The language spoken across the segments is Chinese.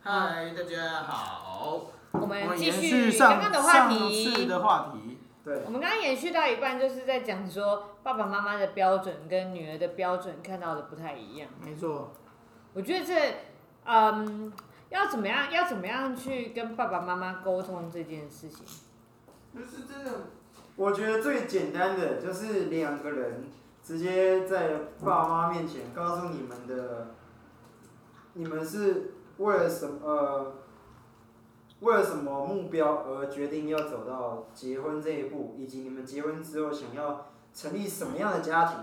嗨，大家好。我们继续续刚刚的话题。的话题。对。我们刚刚延续到一半，就是在讲说爸爸妈妈的标准跟女儿的标准看到的不太一样。没错。我觉得这，嗯，要怎么样？要怎么样去跟爸爸妈妈沟通这件事情？就是真的，我觉得最简单的就是两个人直接在爸妈面前告诉你们的，你们是为了什么？呃，为了什么目标而决定要走到结婚这一步，以及你们结婚之后想要成立什么样的家庭，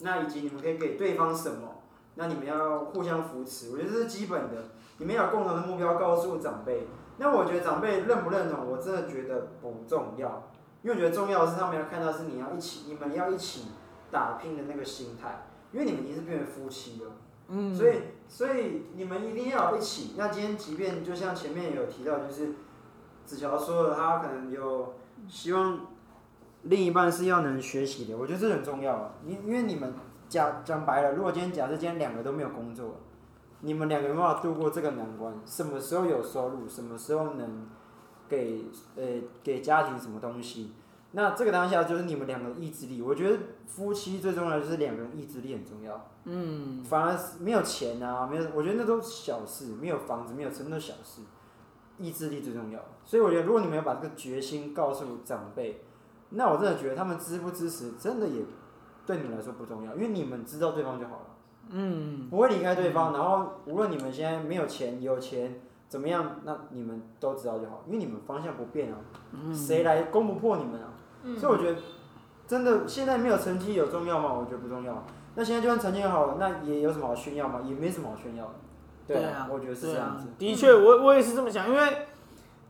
那以及你们可以给对方什么？那你们要互相扶持，我觉得这是基本的。你们要有共同的目标，告诉长辈。那我觉得长辈认不认同，我真的觉得不重要，因为我觉得重要的是他们要看到是你要一起，你们要一起打拼的那个心态，因为你们已经是变成夫妻了，所以所以你们一定要一起。那今天即便就像前面有提到，就是子乔说的，他可能有希望另一半是要能学习的，我觉得这很重要。因因为你们讲讲白了，如果今天假设今天两个都没有工作。你们两个没办法度过这个难关？什么时候有收入？什么时候能给呃给家庭什么东西？那这个当下就是你们两个意志力。我觉得夫妻最重要的就是两个人意志力很重要。嗯。反而是没有钱啊，没有，我觉得那都是小事。没有房子，没有车，那都小事。意志力最重要。所以我觉得，如果你们要把这个决心告诉长辈，那我真的觉得他们支不支持，真的也对你们来说不重要，因为你们知道对方就好了。嗯，不会离开对方，然后无论你们现在没有钱、有钱怎么样，那你们都知道就好，因为你们方向不变啊。谁来攻不破你们啊？所以我觉得，真的现在没有成绩有重要吗？我觉得不重要。那现在就算成绩好了，那也有什么好炫耀吗？也没什么好炫耀的。对啊，我觉得是这样子。的确，我我也是这么想，因为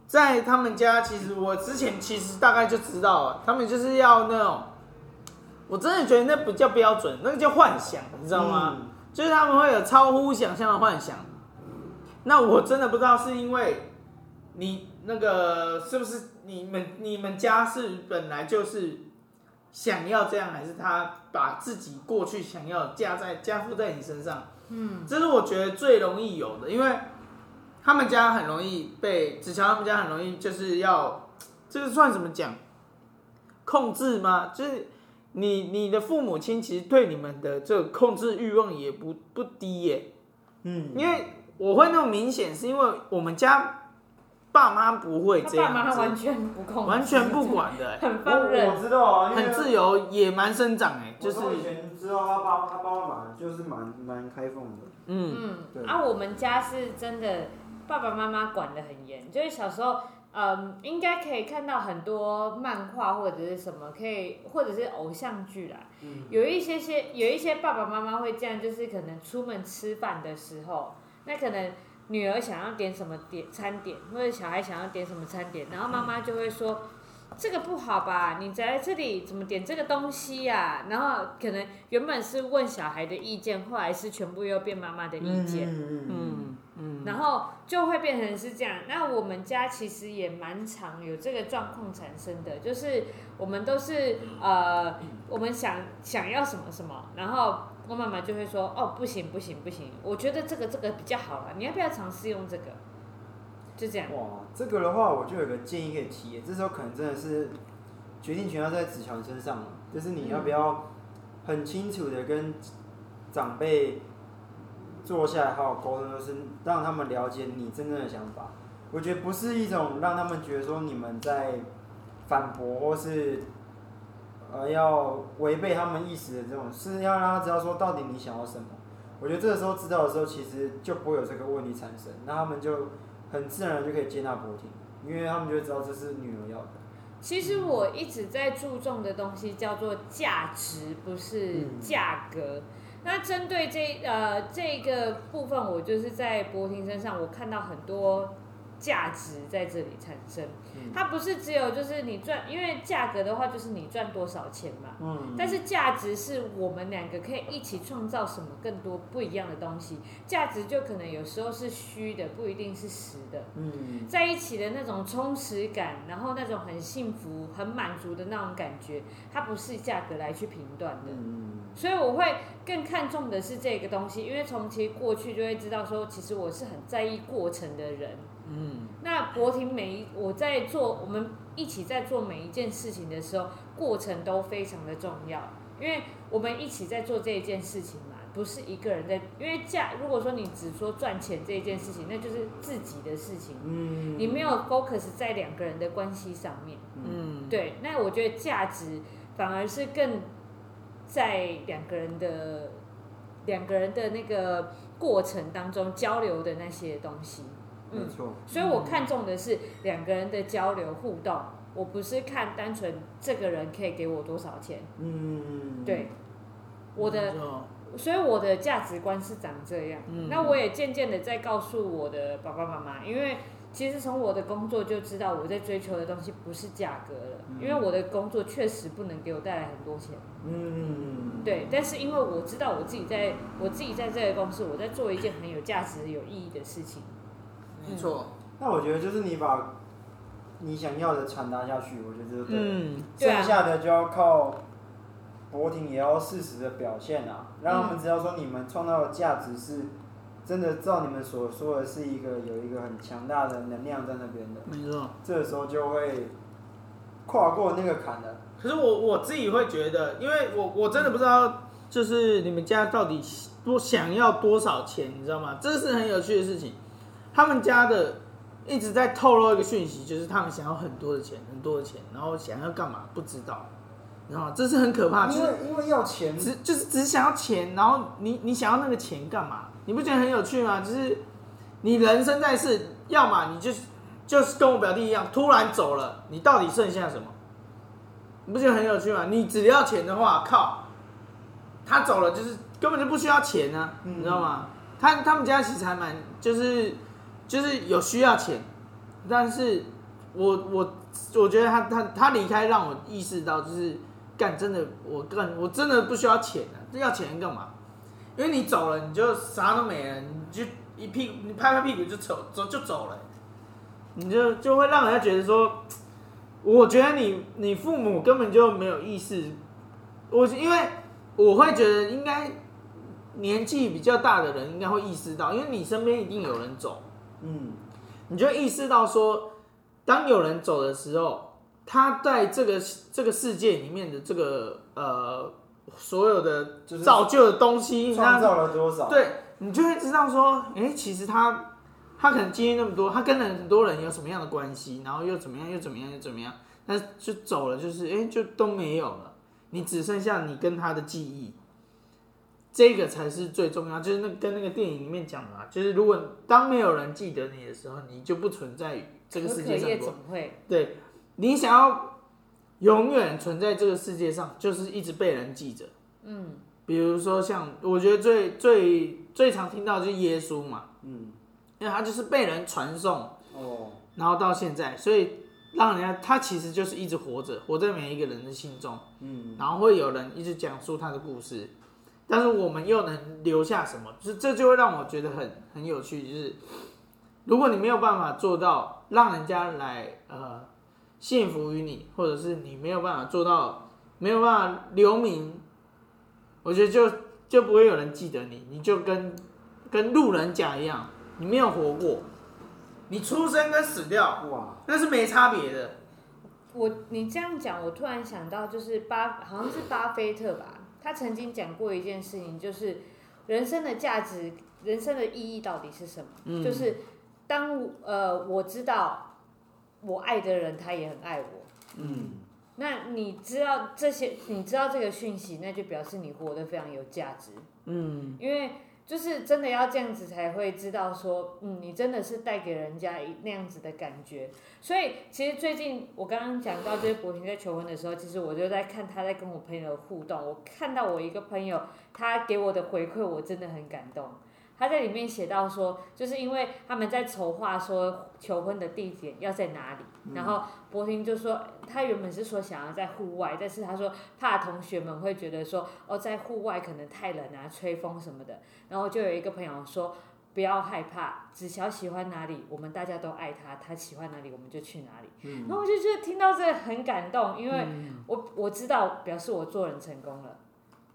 在他们家，其实我之前其实大概就知道了，他们就是要那种，我真的觉得那不叫标准，那个叫幻想，你知道吗？就是他们会有超乎想象的幻想，那我真的不知道是因为你那个是不是你们你们家是本来就是想要这样，还是他把自己过去想要加在加附在你身上？嗯，这是我觉得最容易有的，因为他们家很容易被子乔他们家很容易就是要这个算怎么讲控制吗？就是。你你的父母亲其实对你们的这个控制欲望也不不低耶，嗯，因为我会那么明显，是因为我们家爸妈不会这样，爸妈完全不控制，完全不管的，很放任，我知道啊，很自由，野蛮生长哎，就是我以前知道他爸他爸妈就是蛮蛮开放的，嗯。嗯，对。啊，我们家是真的爸爸妈妈管得很严，就是小时候。嗯，应该可以看到很多漫画或者是什么，可以或者是偶像剧啦。嗯，有一些些有一些爸爸妈妈会这样，就是可能出门吃饭的时候，那可能女儿想要点什么点餐点，或者小孩想要点什么餐点，然后妈妈就会说。这个不好吧？你在这里怎么点这个东西呀？然后可能原本是问小孩的意见，后来是全部又变妈妈的意见。嗯嗯嗯。然后就会变成是这样。那我们家其实也蛮常有这个状况产生的，就是我们都是呃，我们想想要什么什么，然后我妈妈就会说：“哦，不行不行不行，我觉得这个这个比较好了，你要不要尝试用这个？”就这样。哇，这个的话，我就有个建议可以提。这时候可能真的是决定权要在子乔身上了，就是你要不要很清楚的跟长辈坐下来好好沟通，就是让他们了解你真正的想法。我觉得不是一种让他们觉得说你们在反驳或是呃要违背他们意识的这种，是要让他知道说到底你想要什么。我觉得这个时候知道的时候，其实就不会有这个问题产生，那他们就。很自然的就可以接纳博婷，因为他们就会知道这是女儿要的。其实我一直在注重的东西叫做价值，不是价格。嗯、那针对这呃这个部分，我就是在博婷身上，我看到很多。价值在这里产生，它不是只有就是你赚，因为价格的话就是你赚多少钱嘛。嗯。但是价值是我们两个可以一起创造什么更多不一样的东西。价值就可能有时候是虚的，不一定是实的。嗯。在一起的那种充实感，然后那种很幸福、很满足的那种感觉，它不是价格来去评断的。嗯。所以我会更看重的是这个东西，因为从其实过去就会知道说，其实我是很在意过程的人。嗯，那博婷每一我在做，我们一起在做每一件事情的时候，过程都非常的重要，因为我们一起在做这一件事情嘛，不是一个人在，因为价如果说你只说赚钱这一件事情，那就是自己的事情，嗯，你没有 focus 在两个人的关系上面，嗯，对，那我觉得价值反而是更在两个人的两个人的那个过程当中交流的那些东西。没错，所以我看重的是两个人的交流互动，我不是看单纯这个人可以给我多少钱。嗯，对，我的，所以我的价值观是长这样。嗯，那我也渐渐的在告诉我的爸爸妈妈，因为其实从我的工作就知道我在追求的东西不是价格了，因为我的工作确实不能给我带来很多钱。嗯，对，但是因为我知道我自己在我自己在这个公司，我在做一件很有价值、有意义的事情。没错，那我觉得就是你把你想要的传达下去，我觉得就对。嗯，剩下的就要靠博婷也要适时的表现啊，让他们知道说你们创造的价值是真的照你们所说的是一个有一个很强大的能量在那边的。没错，这个时候就会跨过那个坎了。可是我我自己会觉得，因为我我真的不知道，就是你们家到底多想要多少钱，你知道吗？这是很有趣的事情。他们家的一直在透露一个讯息，就是他们想要很多的钱，很多的钱，然后想要干嘛不知道，你知道吗？这是很可怕，因为因为要钱，只就是只想要钱，然后你你想要那个钱干嘛？你不觉得很有趣吗？就是你人生在世，要么你就是就是跟我表弟一样，突然走了，你到底剩下什么？你不觉得很有趣吗？你只要钱的话，靠，他走了就是根本就不需要钱啊，嗯、你知道吗？他他们家其实还蛮就是。就是有需要钱，但是我我我觉得他他他离开让我意识到，就是干真的我干我真的不需要钱啊，要钱干嘛？因为你走了，你就啥都没了，你就一屁股你拍拍屁股就走走就走了，你就就会让人家觉得说，我觉得你你父母根本就没有意识，我因为我会觉得应该年纪比较大的人应该会意识到，因为你身边一定有人走。嗯，你就意识到说，当有人走的时候，他在这个这个世界里面的这个呃所有的造就的东西，创造了多少？对，你就会知道说，哎、欸，其实他他可能经历那么多，他跟很多人有什么样的关系，然后又怎么样，又怎么样，又怎么样，但是就走了，就是哎、欸，就都没有了，你只剩下你跟他的记忆。这个才是最重要，就是那跟那个电影里面讲的啊，就是如果当没有人记得你的时候，你就不存在于这个世界上。可可怎么会？对，你想要永远存在这个世界上，就是一直被人记着。嗯，比如说像我觉得最最最常听到的就是耶稣嘛，嗯，因为他就是被人传颂哦，然后到现在，所以让人家他其实就是一直活着，活在每一个人的心中。嗯，然后会有人一直讲述他的故事。但是我们又能留下什么？就是这就会让我觉得很很有趣。就是如果你没有办法做到让人家来呃信服于你，或者是你没有办法做到没有办法留名，我觉得就就不会有人记得你。你就跟跟路人甲一样，你没有活过，你出生跟死掉哇，那是没差别的。我你这样讲，我突然想到，就是巴好像是巴菲特吧。他曾经讲过一件事情，就是人生的价值、人生的意义到底是什么？嗯、就是当呃我知道我爱的人，他也很爱我。嗯，那你知道这些，你知道这个讯息，那就表示你活得非常有价值。嗯，因为。就是真的要这样子才会知道说，嗯，你真的是带给人家一那样子的感觉。所以其实最近我刚刚讲到，就是博婷在求婚的时候，其实我就在看他在跟我朋友的互动。我看到我一个朋友，他给我的回馈，我真的很感动。他在里面写到说，就是因为他们在筹划说求婚的地点要在哪里，嗯、然后博婷就说，他原本是说想要在户外，但是他说怕同学们会觉得说，哦，在户外可能太冷啊，吹风什么的。然后就有一个朋友说，不要害怕，子乔喜欢哪里，我们大家都爱他，他喜欢哪里，我们就去哪里。嗯、然后我就觉得听到这个很感动，因为我我知道表示我做人成功了。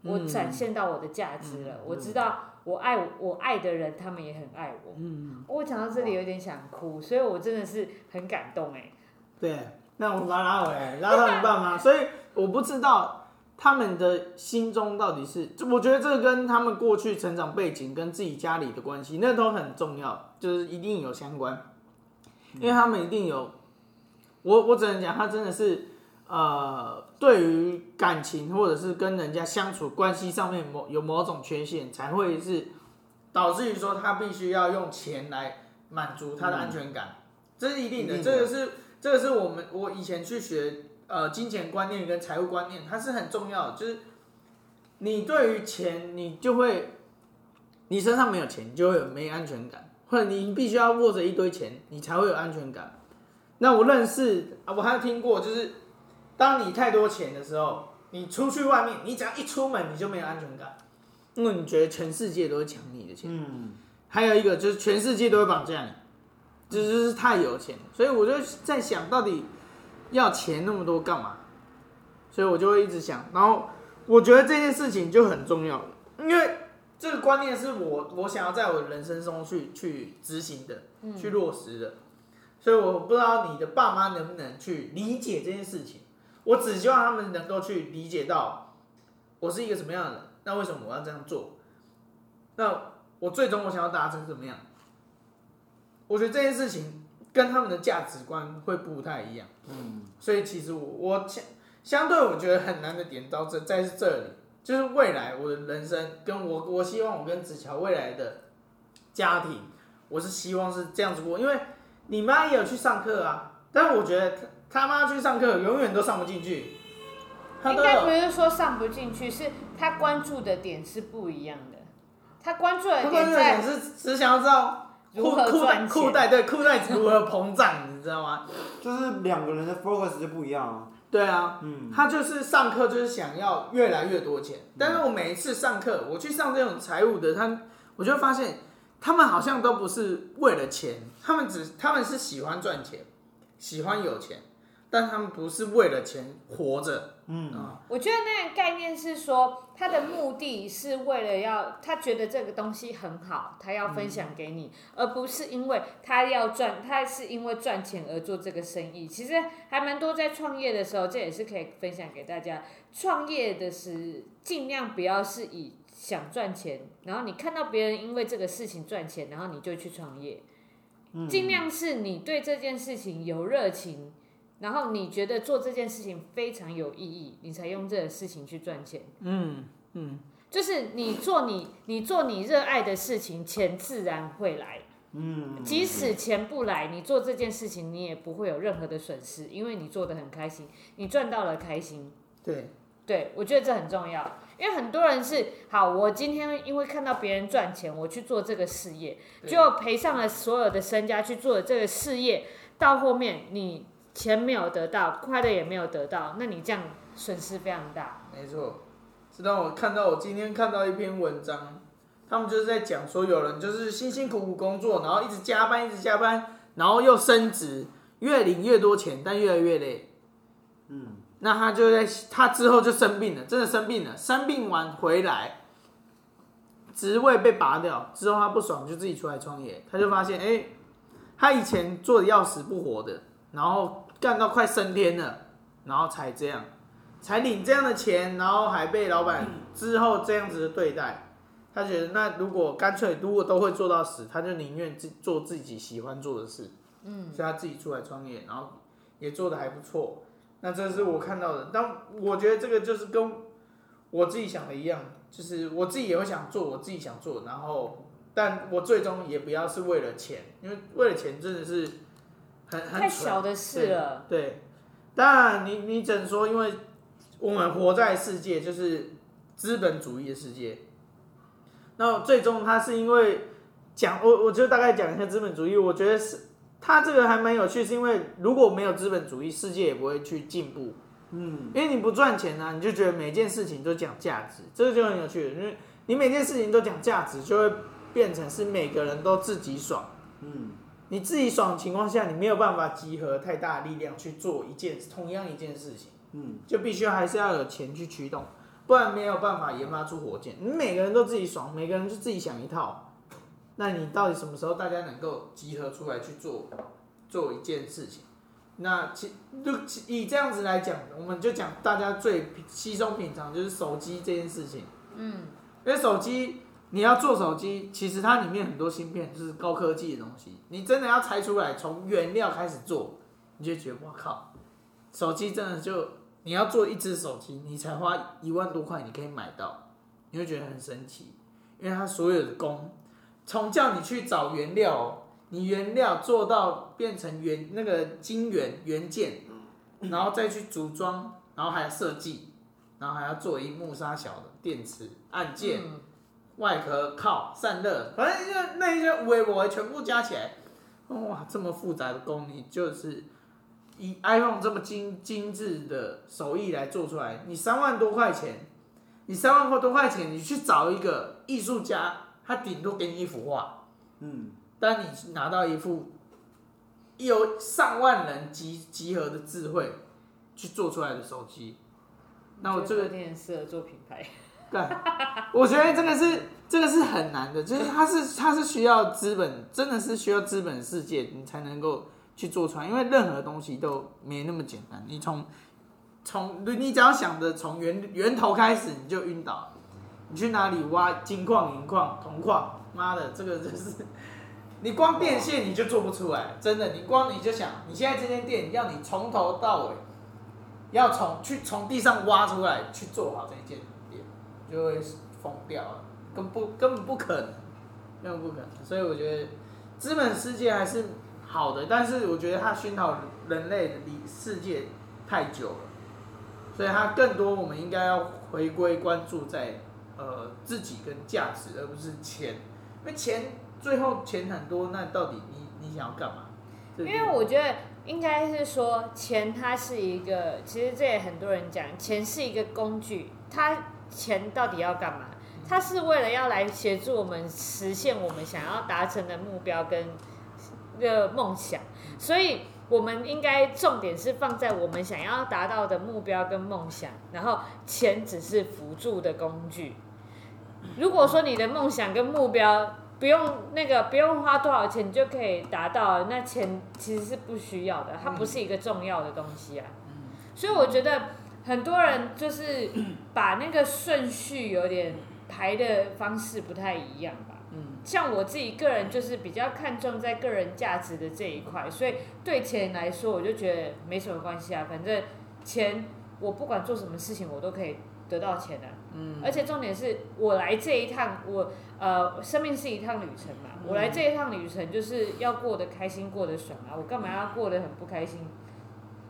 我展现到我的价值了，嗯、我知道我爱我爱的人，他们也很爱我。嗯，我讲到这里有点想哭，所以我真的是很感动哎。对，那我把他拉回来，拉到一半吗？所以我不知道他们的心中到底是，我觉得这个跟他们过去成长背景跟自己家里的关系，那都很重要，就是一定有相关，因为他们一定有。我我只能讲，他真的是，呃，对于感情或者是跟人家相处关系上面某有某种缺陷，才会是导致于说他必须要用钱来满足他的安全感，嗯、这是一定的。定的这个是这个是我们我以前去学呃金钱观念跟财务观念，它是很重要的。就是你对于钱，你就会你身上没有钱，你就会有没安全感，或者你必须要握着一堆钱，你才会有安全感。那我认识啊，我还有听过，就是当你太多钱的时候，你出去外面，你只要一出门，你就没有安全感，因为你觉得全世界都会抢你的钱。嗯。还有一个就是全世界都会绑架你，这就是太有钱，所以我就在想到底要钱那么多干嘛？所以我就会一直想，然后我觉得这件事情就很重要，因为这个观念是我我想要在我的人生中去去执行的，去落实的。所以我不知道你的爸妈能不能去理解这件事情，我只希望他们能够去理解到我是一个什么样的人，那为什么我要这样做？那我最终我想要达成怎么样？我觉得这件事情跟他们的价值观会不太一样。嗯，所以其实我我相相对我觉得很难的点到这在这里，就是未来我的人生跟我我希望我跟子乔未来的家庭，我是希望是这样子过，因为。你妈也有去上课啊，但是我觉得他妈去上课永远都上不进去。应该不是说上不进去，是他关注的点是不一样的。他关注的点在是只想要知道如何赚钱，裤带对裤带如何膨胀，你知道吗？就是两个人的 focus 就不一样啊。对啊，嗯，他就是上课就是想要越来越多钱，但是我每一次上课，我去上这种财务的，他我就发现。他们好像都不是为了钱，他们只他们是喜欢赚钱，喜欢有钱，但他们不是为了钱活着。嗯啊，我觉得那个概念是说，他的目的是为了要他觉得这个东西很好，他要分享给你，嗯、而不是因为他要赚，他是因为赚钱而做这个生意。其实还蛮多在创业的时候，这也是可以分享给大家。创业的是尽量不要是以。想赚钱，然后你看到别人因为这个事情赚钱，然后你就去创业。尽量是你对这件事情有热情，然后你觉得做这件事情非常有意义，你才用这个事情去赚钱。嗯嗯，就是你做你你做你热爱的事情，钱自然会来。嗯，即使钱不来，你做这件事情你也不会有任何的损失，因为你做的很开心，你赚到了开心。对。对，我觉得这很重要，因为很多人是好，我今天因为看到别人赚钱，我去做这个事业，就赔上了所有的身家去做了这个事业，到后面你钱没有得到，快乐也没有得到，那你这样损失非常大。没错，直到我看到我今天看到一篇文章，他们就是在讲说，有人就是辛辛苦苦工作，然后一直加班，一直加班，然后又升职，越领越多钱，但越来越累。嗯。那他就在他之后就生病了，真的生病了。生病完回来，职位被拔掉之后，他不爽就自己出来创业。他就发现，哎、欸，他以前做的要死不活的，然后干到快升天了，然后才这样，才领这样的钱，然后还被老板之后这样子的对待。他觉得，那如果干脆如果都会做到死，他就宁愿自做自己喜欢做的事。嗯，所以他自己出来创业，然后也做的还不错。那这是我看到的，但我觉得这个就是跟我自己想的一样，就是我自己也会想做我自己想做，然后，但我最终也不要是为了钱，因为为了钱真的是很很太小的事了。对，对，当然你你只能说，因为我们活在世界就是资本主义的世界，那最终它是因为讲我我就大概讲一下资本主义，我觉得是。他这个还蛮有趣，是因为如果没有资本主义，世界也不会去进步。嗯，因为你不赚钱呢、啊，你就觉得每件事情都讲价值，这个就很有趣。因为你每件事情都讲价值，就会变成是每个人都自己爽。嗯，你自己爽的情况下，你没有办法集合太大的力量去做一件同样一件事情。嗯，就必须还是要有钱去驱动。不然没有办法研发出火箭。你每个人都自己爽，每个人就自己想一套，那你到底什么时候大家能够集合出来去做做一件事情？那其就以这样子来讲，我们就讲大家最稀松平常就是手机这件事情。嗯，因为手机你要做手机，其实它里面很多芯片就是高科技的东西，你真的要拆出来从原料开始做，你就觉得哇靠，手机真的就。你要做一只手机，你才花一万多块，你可以买到，你会觉得很神奇，因为它所有的工，从叫你去找原料，你原料做到变成原那个晶圆元件，然后再去组装，然后还要设计，然后还要做一幕杀小的电池、按键、外壳、靠散热，反正就那一些微博全部加起来，哇，这么复杂的工艺就是。以 iPhone 这么精精致的手艺来做出来，你三万多块钱，你三万多块钱，你去找一个艺术家，他顶多给你一幅画，嗯，但你拿到一副有上万人集集合的智慧去做出来的手机，那我这个有点适合做品牌，对，我觉得这个是这个是很难的，就是它是它是需要资本，真的是需要资本世界你才能够。去做出来，因为任何东西都没那么简单。你从从你只要想着从源源头开始，你就晕倒。你去哪里挖金矿、银矿、铜矿？妈的，这个就是你光电线你就做不出来，真的。你光你就想，你现在这间店要你从头到尾要从去从地上挖出来去做好这一件，就会疯掉了，根不根本不可能，根本不可能。所以我觉得资本世界还是。好的，但是我觉得它熏陶人类的世界太久了，所以它更多我们应该要回归关注在呃自己跟价值，而不是钱。因为钱最后钱很多，那到底你你想要干嘛？因为我觉得应该是说钱它是一个，其实这也很多人讲，钱是一个工具，它钱到底要干嘛？它是为了要来协助我们实现我们想要达成的目标跟。个梦想，所以我们应该重点是放在我们想要达到的目标跟梦想，然后钱只是辅助的工具。如果说你的梦想跟目标不用那个不用花多少钱就可以达到，那钱其实是不需要的，它不是一个重要的东西啊。所以我觉得很多人就是把那个顺序有点排的方式不太一样吧。像我自己个人就是比较看重在个人价值的这一块，所以对钱来说，我就觉得没什么关系啊。反正钱，我不管做什么事情，我都可以得到钱的。嗯。而且重点是我来这一趟，我呃，生命是一趟旅程嘛。我来这一趟旅程就是要过得开心，过得爽啊。我干嘛要过得很不开心？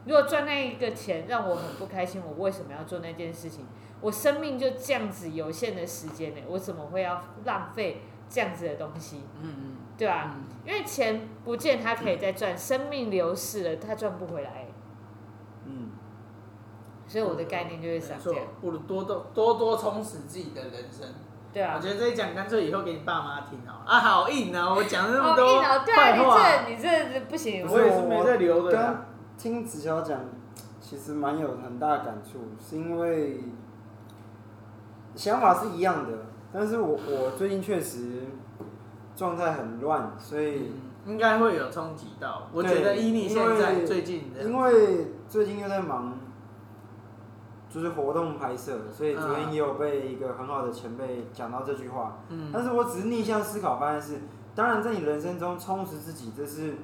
如果赚那一个钱让我很不开心，我为什么要做那件事情？我生命就这样子有限的时间呢，我怎么会要浪费？这样子的东西，嗯嗯，对吧？嗯、因为钱不见，他可以再赚；嗯、生命流逝了，他赚不回来。嗯，所以我的概念就是这样，不如多多多多充实自己的人生。对啊，我觉得这一讲干脆以后给你爸妈听好啊，好硬啊！我讲那么多坏话，哦、对啊，你这你这不行。我也是没在留的。刚听子乔讲，其实蛮有很大的感触，是因为想法是一样的。但是我我最近确实状态很乱，所以应该会有冲击到。我觉得以你现在最近的，因为最近又在忙，就是活动拍摄，所以昨天也有被一个很好的前辈讲到这句话。嗯，但是我只是逆向思考，发现是，当然在你人生中充实自己，这是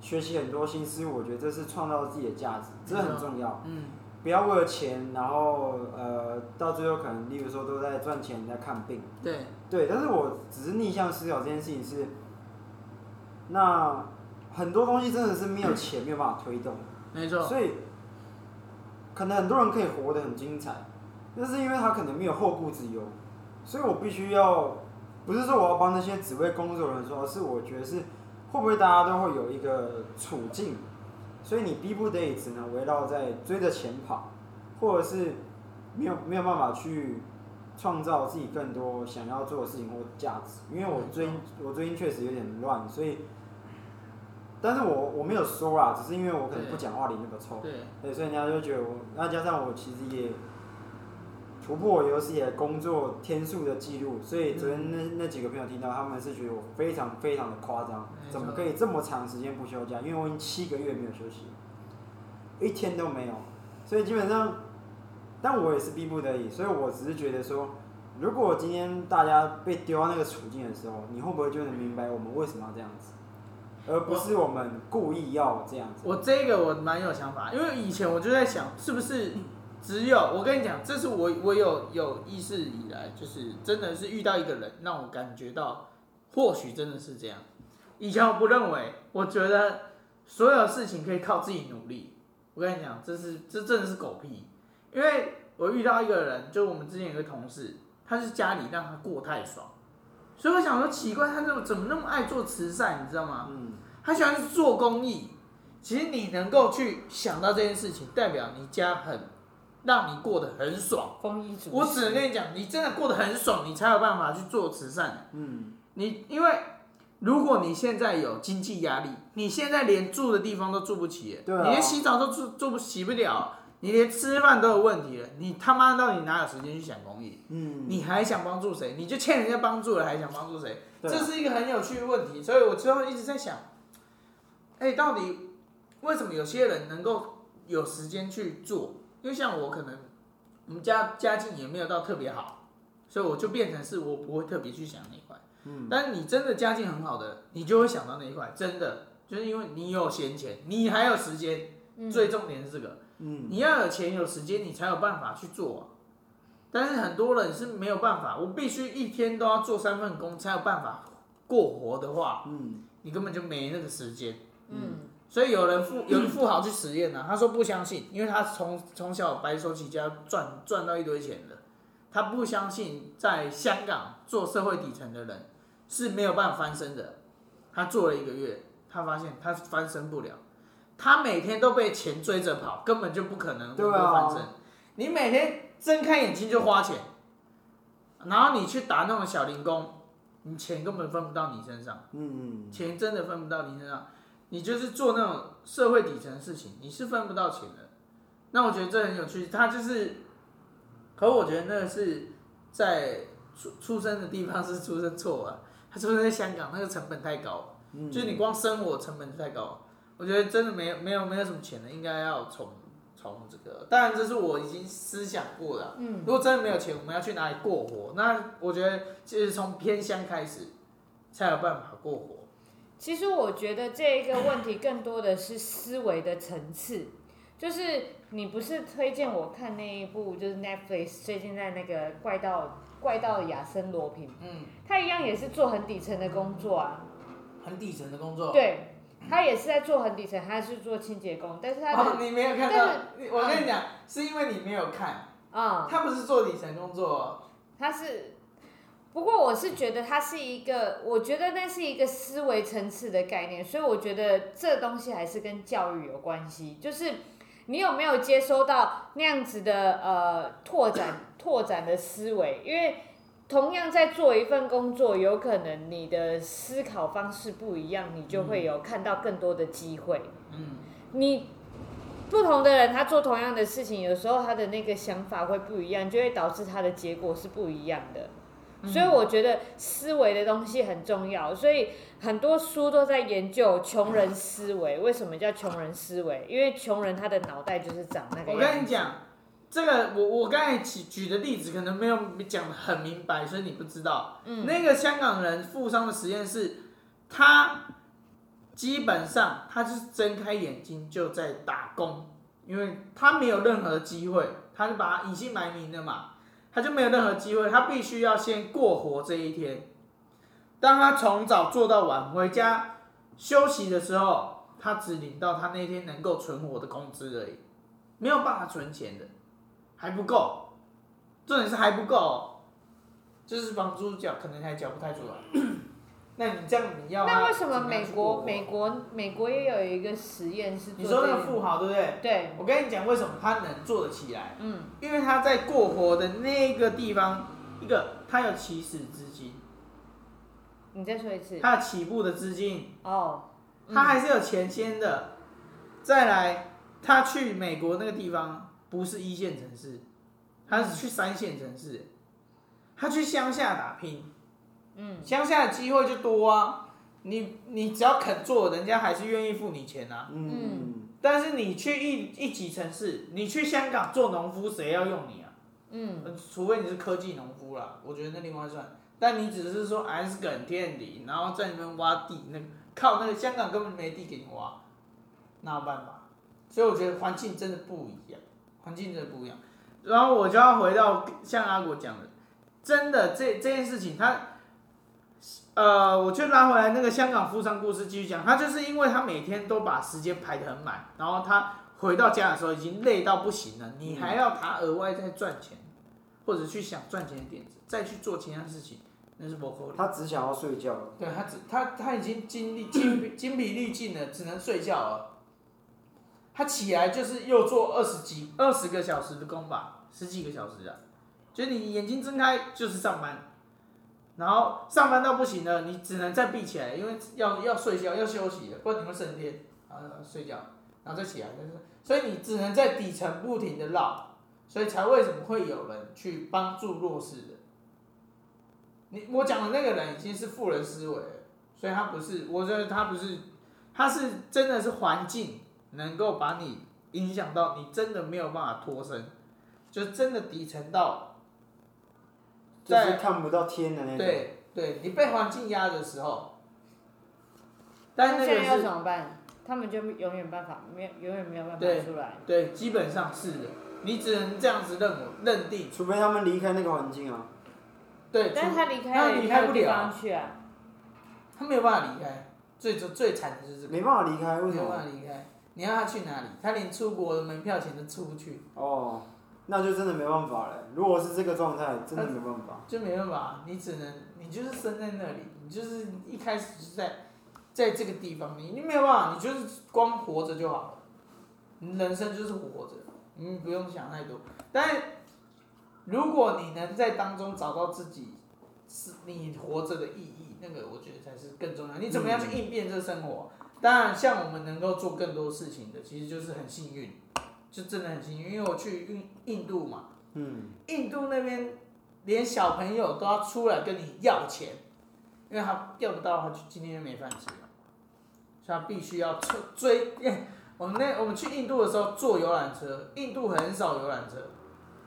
学习很多新事物，我觉得这是创造自己的价值，这很重要。嗯。不要为了钱，然后呃，到最后可能，例如说都在赚钱，在看病。对。对，但是我只是逆向思考这件事情是，那很多东西真的是没有钱没有办法推动。没错。所以，可能很多人可以活得很精彩，但是因为他可能没有后顾之忧，所以我必须要，不是说我要帮那些只为工作的人说，而是我觉得是，会不会大家都会有一个处境？所以你逼不得已只能围绕在追着钱跑，或者是没有没有办法去创造自己更多想要做的事情或价值。因为我最近我最近确实有点乱，所以，但是我我没有说啦，只是因为我可能不讲话里那个臭，对，对，所以人家就觉得我，那加上我其实也突破我有史以来工作天数的记录，所以昨天那那几个朋友听到，他们是觉得我非常非常的夸张，怎么可以这么长时间不休假？因为我已经七个月没有休息，一天都没有，所以基本上，但我也是逼不得已，所以我只是觉得说，如果今天大家被丢到那个处境的时候，你会不会就能明白我们为什么要这样子？而不是我们故意要这样子。我这个我蛮有想法，因为以前我就在想，是不是只有我跟你讲，这是我我有有意识以来，就是真的是遇到一个人，让我感觉到，或许真的是这样。以前我不认为，我觉得所有事情可以靠自己努力。我跟你讲，这是这真的是狗屁，因为我遇到一个人，就我们之前有个同事，他是家里让他过太爽。所以我想说，奇怪，他怎么怎么那么爱做慈善，你知道吗？嗯，他喜欢做公益。其实你能够去想到这件事情，代表你家很让你过得很爽。我只能跟你讲，你真的过得很爽，你才有办法去做慈善。嗯，你因为如果你现在有经济压力，你现在连住的地方都住不起，对啊，你连洗澡都住住不洗不了。你连吃饭都有问题了，你他妈到底哪有时间去想公益？嗯，你还想帮助谁？你就欠人家帮助了，还想帮助谁？这是一个很有趣的问题。所以我之后一直在想，哎，到底为什么有些人能够有时间去做？因为像我可能我们家家境也没有到特别好，所以我就变成是我不会特别去想那一块。嗯，但是你真的家境很好的，你就会想到那一块。真的就是因为你有闲钱，你还有时间。最重点是这个。嗯，你要有钱有时间，你才有办法去做啊。但是很多人是没有办法，我必须一天都要做三份工才有办法过活的话，嗯，你根本就没那个时间。嗯，所以有人富有人富豪去实验呢，他说不相信，因为他从从小白手起家赚赚到一堆钱的，他不相信在香港做社会底层的人是没有办法翻身的。他做了一个月，他发现他翻身不了。他每天都被钱追着跑，根本就不可能能够翻身。啊、你每天睁开眼睛就花钱，然后你去打那种小零工，你钱根本分不到你身上。钱真的分不到你身上，你就是做那种社会底层的事情，你是分不到钱的。那我觉得这很有趣，他就是，可我觉得那个是在出出生的地方是出生错了，他出生在香港，那个成本太高，嗯、就是你光生活成本太高。我觉得真的没有没有没有什么钱的，应该要从从这个。当然，这是我已经思想过了。嗯。如果真的没有钱，我们要去哪里过活？那我觉得就是从偏乡开始，才有办法过活。其实我觉得这一个问题更多的是思维的层次。就是你不是推荐我看那一部，就是 Netflix 最近在那个怪盗怪盗亚森罗平。嗯。他一样也是做很底层的工作啊。很底层的工作。对。他也是在做很底层，他是做清洁工，但是他哦，你没有看到，我跟你讲，是因为你没有看啊，他不是做底层工作，他是，不过我是觉得它是一个，我觉得那是一个思维层次的概念，所以我觉得这东西还是跟教育有关系，就是你有没有接收到那样子的呃拓展 拓展的思维，因为。同样在做一份工作，有可能你的思考方式不一样，你就会有看到更多的机会。嗯，你不同的人，他做同样的事情，有时候他的那个想法会不一样，就会导致他的结果是不一样的。所以我觉得思维的东西很重要，所以很多书都在研究穷人思维。为什么叫穷人思维？因为穷人他的脑袋就是长那个样子。我跟你讲。这个我我刚才举举的例子可能没有讲的很明白，所以你不知道。嗯，那个香港人富商的实验室，他基本上他是睁开眼睛就在打工，因为他没有任何机会，他就把隐姓埋名的嘛，他就没有任何机会，他必须要先过活这一天。当他从早做到晚，回家休息的时候，他只领到他那天能够存活的工资而已，没有办法存钱的。还不够，重点是还不够，就是房租缴可能还缴不太出来。那你这样你要？那为什么美国美国美国也有一个实验是？你说那个富豪对不对？对。我跟你讲，为什么他能做得起来？嗯。因为他在过活的那个地方，一个他有起始资金。你再说一次。他有起步的资金。哦。他还是有钱先的。再来，他去美国那个地方。不是一线城市，他是去三线城市，他去乡下打拼，嗯，乡下的机会就多啊，你你只要肯做，人家还是愿意付你钱啊。嗯，但是你去一一级城市，你去香港做农夫，谁要用你啊？嗯，除非你是科技农夫啦，我觉得那另外算。但你只是说还是个很天敌，然后在里面挖地，那个靠那个香港根本没地给你挖，哪有办法？所以我觉得环境真的不一样，环境真的不一样。然后我就要回到像阿国讲的，真的这这件事情，他，呃，我就拉回来那个香港富商故事继续讲，他就是因为他每天都把时间排得很满，然后他回到家的时候已经累到不行了，你还要他额外再赚钱，或者去想赚钱的点子，再去做其他事情。那是不可能。他只想要睡觉。对他只他他已经精力精精疲力尽了，只能睡觉了。他起来就是又做二十几二十个小时的工吧，十几个小时啊，就你眼睛睁开就是上班，然后上班到不行了，你只能再闭起来，因为要要睡觉要休息，不然你会升天啊睡觉，然后再起来就是，所以你只能在底层不停的绕，所以才为什么会有人去帮助弱势的。你我讲的那个人已经是富人思维了，所以他不是，我觉得他不是，他是真的是环境能够把你影响到，你真的没有办法脱身，就真的底层到，就是看不到天的那种。对对，你被环境压的时候，但那个现在要怎么办？他们就永远办法没有，永远没有办法出来。对，基本上是的，你只能这样子认认定，除非他们离开那个环境啊。对，但是他离开他离开不了地方去啊，他没有办法离开，最最惨的就是这个，没办法离开，为什么？没办法离开，你要他去哪里？他连出国的门票钱都出不去。哦，那就真的没办法了。如果是这个状态，真的没办法。就没办法，你只能，你就是生在那里，你就是一开始就是在，在这个地方，你你没有办法，你就是光活着就好了，你人生就是活着，你不用想太多。但是，如果你能在当中找到自己是你活着的意义，那个我觉得才是更重要。你怎么样去应变这生活？当然，像我们能够做更多事情的，其实就是很幸运，就真的很幸运，因为我去印印度嘛，嗯，印度那边。连小朋友都要出来跟你要钱，因为他要不到，他就今天就没饭吃了，所以他必须要追。我们那我们去印度的时候坐游览车，印度很少游览车，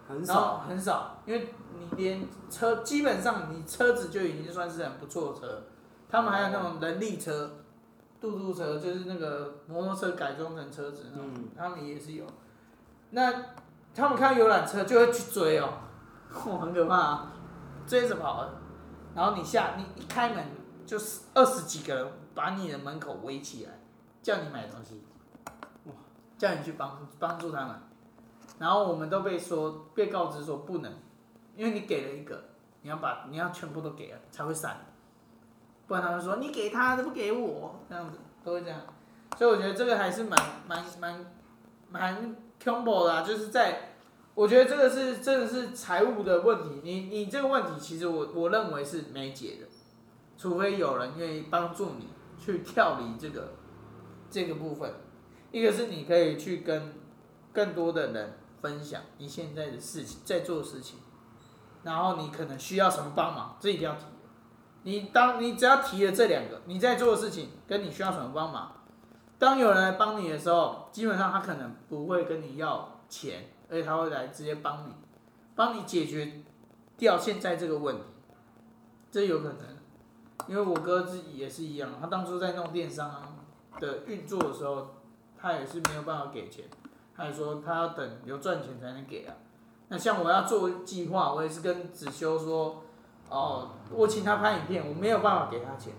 很少很少，因为你连车基本上你车子就已经算是很不错的车，他们还有那种人力车、嘟嘟车，就是那个摩托车改装成车子那种，他们也是有。那他们看游览车就会去追哦。哦，很可怕。啊！追着跑，然后你下你一开门，就是二十几个人把你的门口围起来，叫你买东西，哇，叫你去帮帮助他们，然后我们都被说被告知说不能，因为你给了一个，你要把你要全部都给了才会散，不然他们说你给他都不给我，这样子都会这样，所以我觉得这个还是蛮蛮蛮蛮 combo 啦啊，就是在。我觉得这个是真的是财务的问题，你你这个问题其实我我认为是没解的，除非有人愿意帮助你去跳离这个这个部分。一个是你可以去跟更多的人分享你现在的事情，在做的事情，然后你可能需要什么帮忙，这一定要提。你当你只要提了这两个，你在做的事情跟你需要什么帮忙，当有人来帮你的时候，基本上他可能不会跟你要钱。而且他会来直接帮你，帮你解决掉现在这个问题，这有可能，因为我哥自己也是一样，他当初在弄电商的运作的时候，他也是没有办法给钱，他也说他要等有赚钱才能给啊。那像我要做计划，我也是跟子修说，哦，我请他拍影片，我没有办法给他钱，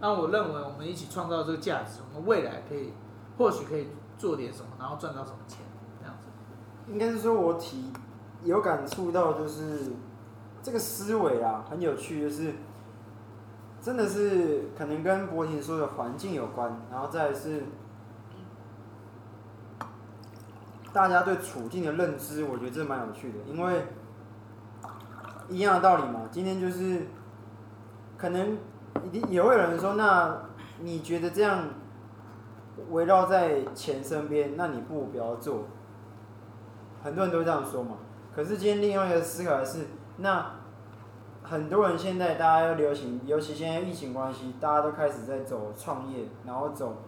那我认为我们一起创造这个价值，我们未来可以或许可以做点什么，然后赚到什么钱。这样子应该是说，我体有感触到，就是这个思维啊，很有趣，就是真的是可能跟博婷说的环境有关，然后再是大家对处境的认知，我觉得这蛮有趣的，因为一样的道理嘛。今天就是可能也会有人说，那你觉得这样围绕在钱身边，那你不如不要做。很多人都这样说嘛，可是今天另外一个思考的是，那很多人现在大家要流行，尤其现在疫情关系，大家都开始在走创业，然后走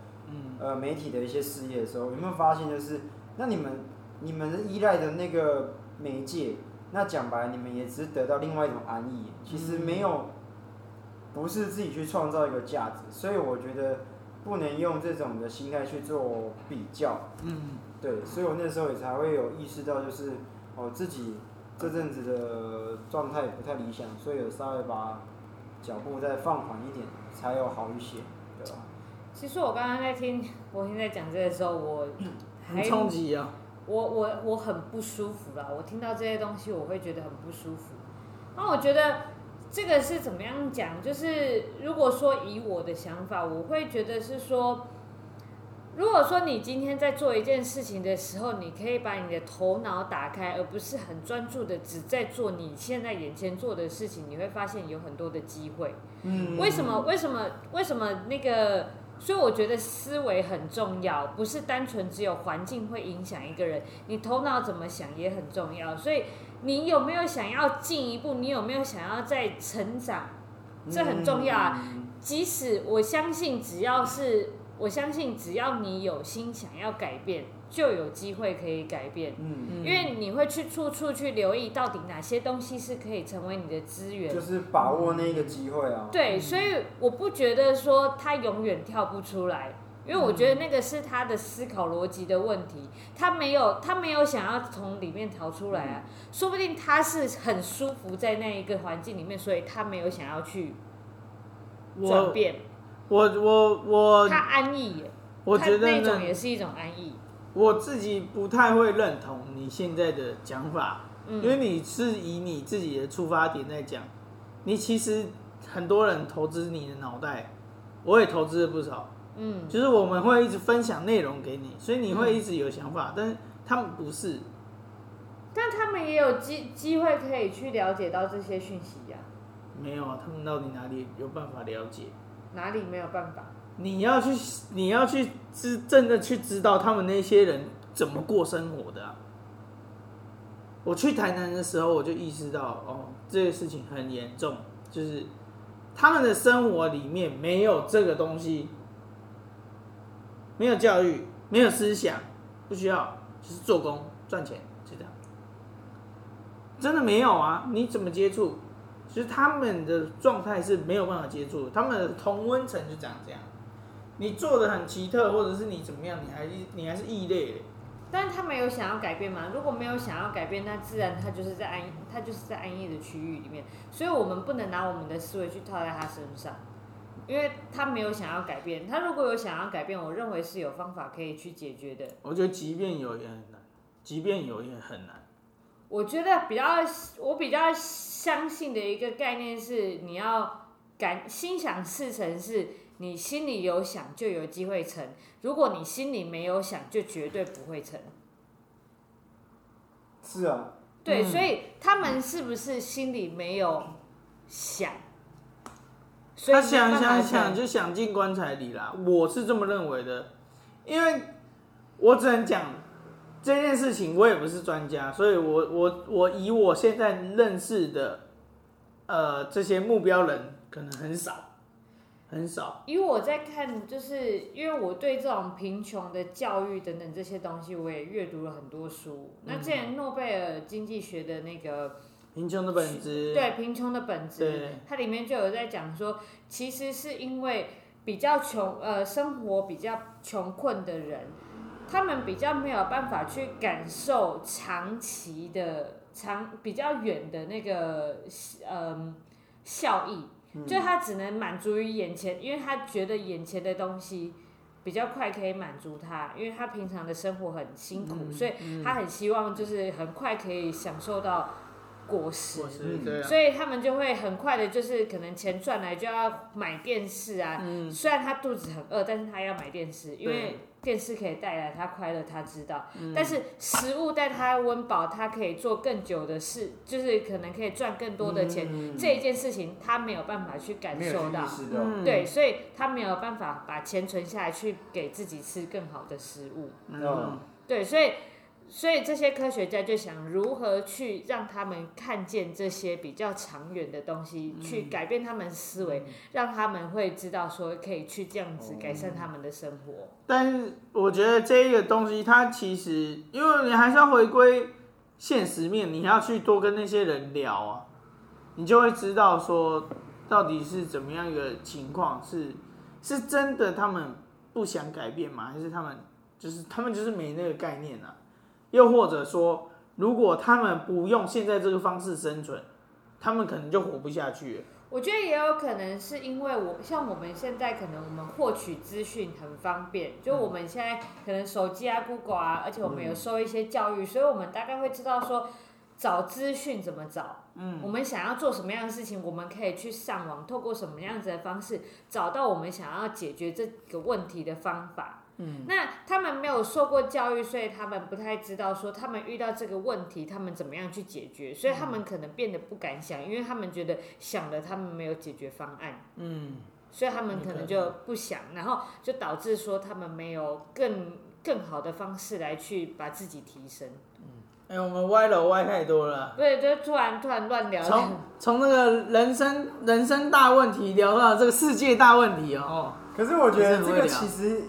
呃媒体的一些事业的时候，有没有发现就是，那你们你们依赖的那个媒介，那讲白了，你们也只是得到另外一种安逸，其实没有，不是自己去创造一个价值，所以我觉得。不能用这种的心态去做比较，嗯，对，所以我那时候也才会有意识到，就是我自己这阵子的状态不太理想，所以有稍微把脚步再放缓一点，才有好一些，对吧？其实我刚刚在听我现在讲这个时候，我很冲击啊，我我我很不舒服啦，我听到这些东西，我会觉得很不舒服，那我觉得。这个是怎么样讲？就是如果说以我的想法，我会觉得是说，如果说你今天在做一件事情的时候，你可以把你的头脑打开，而不是很专注的只在做你现在眼前做的事情，你会发现有很多的机会。嗯，为什么？为什么？为什么那个？所以我觉得思维很重要，不是单纯只有环境会影响一个人，你头脑怎么想也很重要。所以。你有没有想要进一步？你有没有想要再成长？这很重要啊！即使我相信，只要是我相信，只要你有心想要改变，就有机会可以改变。嗯，因为你会去处处去留意，到底哪些东西是可以成为你的资源，就是把握那个机会啊。对，所以我不觉得说他永远跳不出来。因为我觉得那个是他的思考逻辑的问题，他没有他没有想要从里面逃出来啊，说不定他是很舒服在那一个环境里面，所以他没有想要去转变。我我我他安逸，我觉得那种也是一种安逸。我自己不太会认同你现在的讲法，因为你是以你自己的出发点在讲，你其实很多人投资你的脑袋，我也投资了不少。嗯，就是我们会一直分享内容给你，所以你会一直有想法，嗯、但是他们不是，但他们也有机机会可以去了解到这些讯息呀、啊。没有啊，他们到底哪里有办法了解？哪里没有办法？你要去，你要去知真的去知道他们那些人怎么过生活的啊。我去台南的时候，我就意识到哦，这个事情很严重，就是他们的生活里面没有这个东西。没有教育，没有思想，不需要，就是做工赚钱，就这样。真的没有啊？你怎么接触？其实他们的状态是没有办法接触，他们的同温层就长这样。你做的很奇特，或者是你怎么样，你还你还是异类。但他没有想要改变吗？如果没有想要改变，那自然他就是在安，他就是在安逸的区域里面。所以我们不能拿我们的思维去套在他身上。因为他没有想要改变，他如果有想要改变，我认为是有方法可以去解决的。我觉得即便有也很难，即便有也很难。我觉得比较我比较相信的一个概念是，你要感心想事成，是你心里有想就有机会成，如果你心里没有想，就绝对不会成。是啊。对，嗯，所以他们是不是心里没有想？他想想想就想进棺材里啦，我是这么认为的，因为我只能讲这件事情，我也不是专家，所以我我我以我现在认识的，呃，这些目标人可能很少，很少。因为我在看，就是因为我对这种贫穷的教育等等这些东西，我也阅读了很多书。那之前诺贝尔经济学的那个。贫穷的本质，对贫穷的本质，它里面就有在讲说，其实是因为比较穷，呃，生活比较穷困的人，他们比较没有办法去感受长期的长比较远的那个，呃，效益，就他只能满足于眼前，因为他觉得眼前的东西比较快可以满足他，因为他平常的生活很辛苦，所以他很希望就是很快可以享受到。果实，嗯，所以他们就会很快的，就是可能钱赚来就要买电视啊。嗯，虽然他肚子很饿，但是他要买电视，因为电视可以带来他快乐，他知道。嗯，但是食物带他温饱，他可以做更久的事，就是可能可以赚更多的钱。嗯，这一件事情他没有办法去感受到，嗯，对，所以他没有办法把钱存下来去给自己吃更好的食物。嗯，对，所以。所以这些科学家就想如何去让他们看见这些比较长远的东西，嗯、去改变他们思维，嗯、让他们会知道说可以去这样子改善他们的生活。但是我觉得这一个东西，它其实因为你还是要回归现实面，你要去多跟那些人聊啊，你就会知道说到底是怎么样一个情况，是是真的他们不想改变吗？还是他们就是他们就是没那个概念啊？又或者说，如果他们不用现在这个方式生存，他们可能就活不下去了。我觉得也有可能是因为我像我们现在可能我们获取资讯很方便，就我们现在可能手机啊、Google 啊，而且我们有受一些教育，所以我们大概会知道说找资讯怎么找。嗯，我们想要做什么样的事情，我们可以去上网，透过什么样子的方式找到我们想要解决这个问题的方法。嗯，那他们没有受过教育，所以他们不太知道说他们遇到这个问题，他们怎么样去解决，所以他们可能变得不敢想，因为他们觉得想了，他们没有解决方案。嗯，所以他们可能就不想，然后就导致说他们没有更更好的方式来去把自己提升。嗯，哎，我们歪楼歪太多了。对，就突然突然乱聊。从从那个人生人生大问题聊到这个世界大问题哦。可是我觉得这个其实。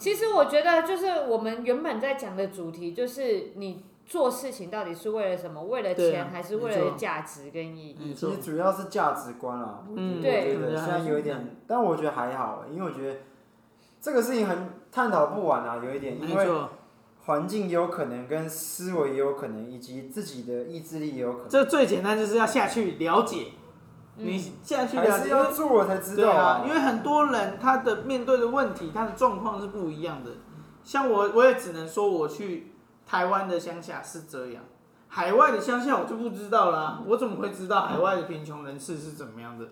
其实我觉得，就是我们原本在讲的主题，就是你做事情到底是为了什么？为了钱，还是为了价值跟意义？其实主要是价值观啊。嗯，对。虽然有一点，但我觉得还好，因为我觉得这个事情很探讨不完啊，有一点，因为环境也有可能，跟思维也有可能，以及自己的意志力也有可能。这最简单就是要下去了解。你现在去了解，还是要做才知道啊。因为很多人他的面对的问题，他的状况是不一样的。像我，我也只能说我去台湾的乡下是这样，海外的乡下我就不知道啦。我怎么会知道海外的贫穷人士是怎么样的？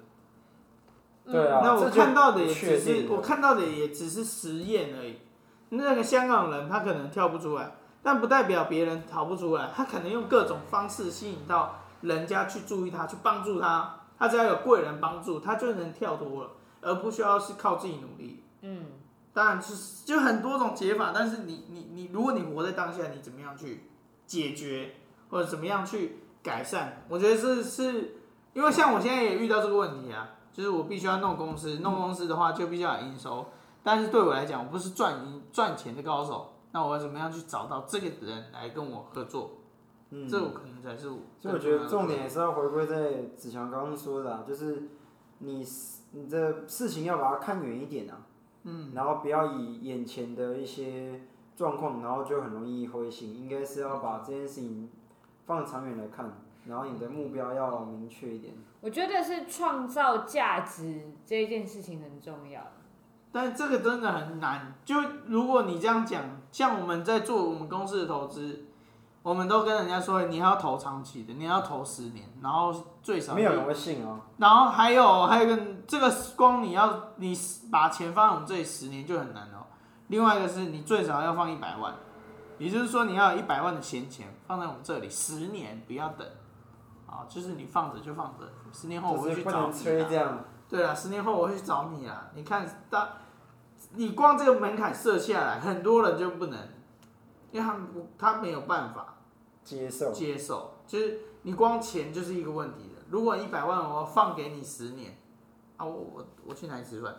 对啊。那我看到的也只是我看到的也只是实验而已。那个香港人他可能跳不出来，但不代表别人逃不出来。他可能用各种方式吸引到人家去注意他，去帮助他。他只要有贵人帮助，他就能跳脱了，而不需要是靠自己努力。嗯，当然就是就很多种解法，但是你你你，如果你活在当下，你怎么样去解决，或者怎么样去改善？我觉得是是，因为像我现在也遇到这个问题啊，就是我必须要弄公司，弄公司的话就必须要有营收，但是对我来讲，我不是赚赢赚钱的高手，那我要怎么样去找到这个人来跟我合作？嗯，这我可能才是我。所以我觉得重点也是要回归在子强刚刚说的，啊，就是你你的事情要把它看远一点啊，嗯，然后不要以眼前的一些状况，然后就很容易灰心。应该是要把这件事情放长远来看，然后你的目标要明确一点。我觉得是创造价值这一件事情很重要，但这个真的很难。就如果你这样讲，像我们在做我们公司的投资。我们都跟人家说，你还要投长期的，你要投十年，然后最少没有人会信哦。然后还有还有一个，这个光你要你把钱放在我们这里十年就很难哦。另外一个是你最少要放一百万，也就是说你要有一百万的闲钱放在我们这里十年，不要等，啊，就是你放着就放着，十年后我会去找你啊。对啊，十年后我会去找你啊。你看，当你光这个门槛设下来，很多人就不能。因为他们，他没有办法接受接受，就是你光钱就是一个问题的。如果一百万我放给你十年，啊，我我我去哪里吃饭？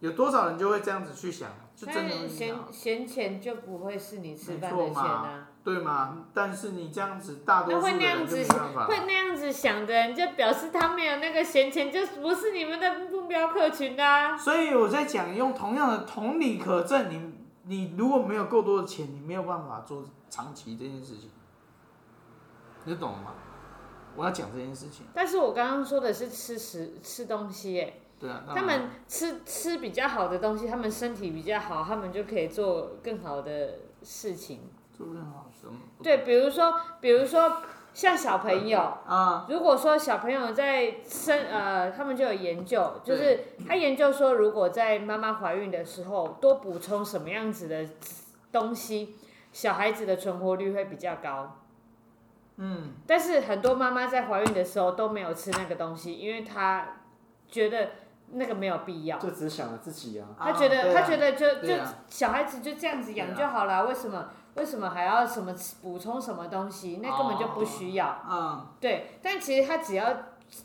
有多少人就会这样子去想？就真的闲闲钱就不会是你吃饭的钱啊，对吗？但是你这样子，大多数的人就没办法。会那样子想的人，就表示他没有那个闲钱，就不是你们的目标客群啊。所以我在讲，用同样的同理可证，你。你如果没有够多的钱，你没有办法做长期这件事情，你懂吗？我要讲这件事情。但是我刚刚说的是吃食吃东西，哎，对啊，他们吃吃比较好的东西，他们身体比较好，他们就可以做更好的事情。做更好什么？对，比如说，比如说。像小朋友啊，如果说小朋友在生呃，他们就有研究，就是他研究说，如果在妈妈怀孕的时候多补充什么样子的东西，小孩子的存活率会比较高。嗯，但是很多妈妈在怀孕的时候都没有吃那个东西，因为她觉得那个没有必要，就只想着自己啊。她觉得她觉得就就小孩子就这样子养就好了，为什么？为什么还要什么补充什么东西？那根本就不需要。嗯，对，但其实她只要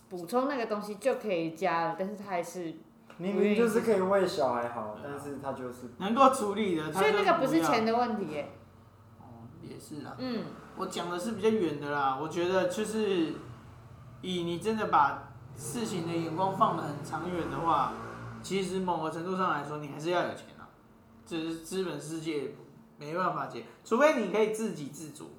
补充那个东西就可以加了，但是她还是明明就是可以为小孩好，但是他就是能够处理的，所以那个不是钱的问题耶。哦，也是啊。嗯，我讲的是比较远的啦，我觉得就是以你真的把事情的眼光放得很长远的话，其实某个程度上来说，你还是要有钱啊。这是资本世界没办法解，除非你可以自给自足，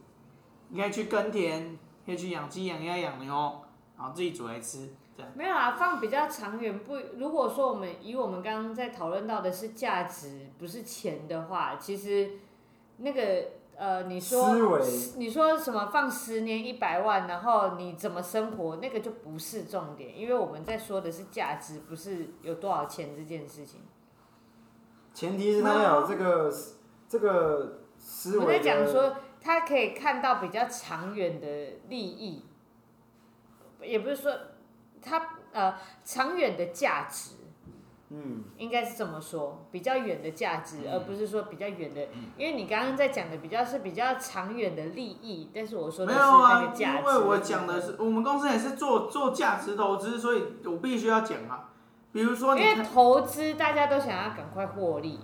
你可以去耕田，可以去养鸡、养鸭、养牛，然后自己煮来吃。这样没有啊，放比较长远不？如果说我们以我们刚刚在讨论到的是价值，不是钱的话，其实那个。呃，你说，你说什么放十年一百万，然后你怎么生活，那个就不是重点，因为我们在说的是价值，不是有多少钱这件事情。前提是他有这个这个思维。我在讲说，他可以看到比较长远的利益，也不是说他呃长远的价值。嗯，应该是这么说，比较远的价值，而不是说比较远的，因为你刚刚在讲的比较是比较长远的利益，但是我说的是那个价值。没有啊，因为我讲的是我们公司也是做做价值投资，所以我必须要讲啊。比如说，因为投资大家都想要赶快获利，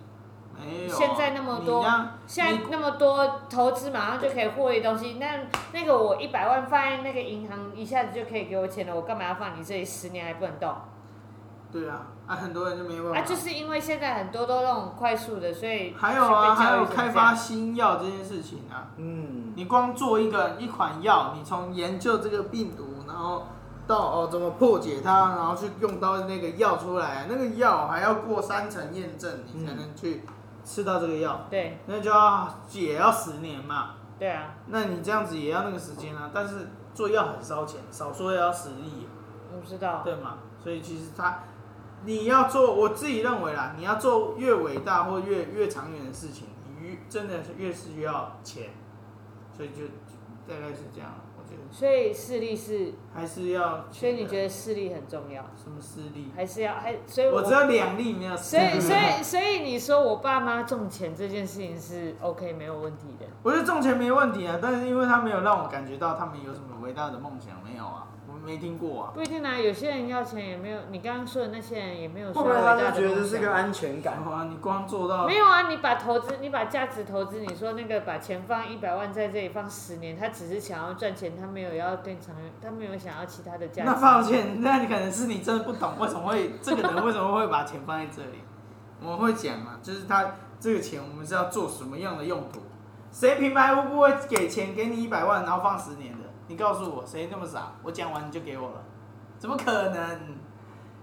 没有，现在那么多，现在那么多投资马上就可以获利的东西，那那个我一百万放在那个银行，一下子就可以给我钱了，我干嘛要放你这里十年还不能动？对啊，啊，很多人就没办法。啊，就是因为现在很多都那种快速的，所以还有啊，还有开发新药这件事情啊。嗯。你光做一个一款药，你从研究这个病毒，然后到哦怎么破解它，然后去用到那个药出来，那个药还要过三层验证，你才能去吃到这个药。对。那就要也要十年嘛。对啊。那你这样子也要那个时间啊，但是做药很烧钱，少说也要十亿。我不知道。对嘛？所以其实它。你要做，我自己认为啦，你要做越伟大或越越长远的事情，你越真的是越是需要钱，所以就，就大概是这样，我觉得。所以势力是还是要。所以你觉得势力很重要？什么势力？还是要还所以我。我只有两粒没有。所以 所以所以你说我爸妈种钱这件事情是 OK 没有问题的。我觉得种钱没问题啊，但是因为他没有让我感觉到他们有什么伟大的梦想，没有啊。没听过啊，不一定啊，有些人要钱也没有，你刚刚说的那些人也没有说。会不会他就觉得是个安全感？啊，你光做到。没有啊，你把投资，你把价值投资，你说那个把钱放一百万在这里放十年，他只是想要赚钱，他没有要更长远，他没有想要其他的价值。那抱歉，那你可能是你真的不懂为什么会这个人为什么会把钱放在这里。我们会讲嘛，就是他这个钱我们是要做什么样的用途？谁平白无故会给钱给你一百万，然后放十年的？你告诉我，谁那么傻？我讲完你就给我了，怎么可能？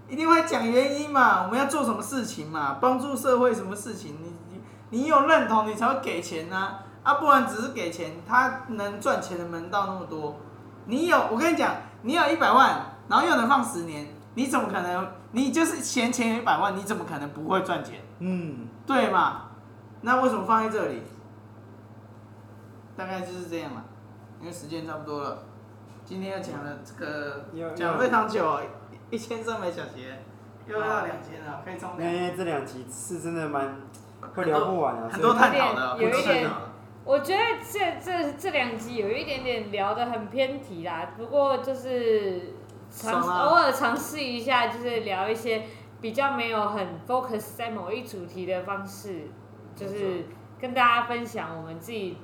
一定会讲原因嘛？我们要做什么事情嘛？帮助社会什么事情？你你你有认同，你才会给钱呐、啊！啊，不然只是给钱，他能赚钱的门道那么多。你有，我跟你讲，你有一百万，然后又能放十年，你怎么可能？你就是闲钱有一百万，你怎么可能不会赚钱？嗯，对嘛？那为什么放在这里？大概就是这样嘛。因为时间差不多了，今天要讲的这个讲非常久，一千三百小节，又要两千了，可以冲两。因为这两集是真的蛮会聊不完啊，很多探讨的，有一点，我觉得这这这两集有一点点聊的很偏题啦，不过就是尝偶尔尝试一下，就是聊一些比较没有很 focus 在某一主题的方式，就是跟大家分享我们自己。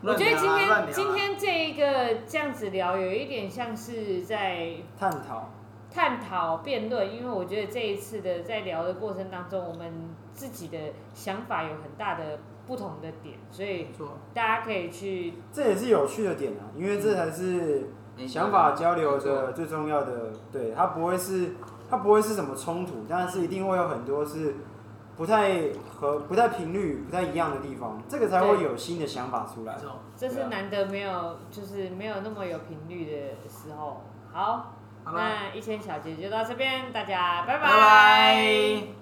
我觉得今天今天这一个这样子聊，有一点像是在探讨探讨辩论，因为我觉得这一次的在聊的过程当中，我们自己的想法有很大的不同的点，所以大家可以去。这也是有趣的点啊，因为这才是想法交流的最重要的。对，它不会是它不会是什么冲突，但是一定会有很多是。不太和不太频率不太一样的地方，这个才会有新的想法出来。这是难得没有，就是没有那么有频率的时候。好，那一千小节就到这边，大家拜拜。拜拜。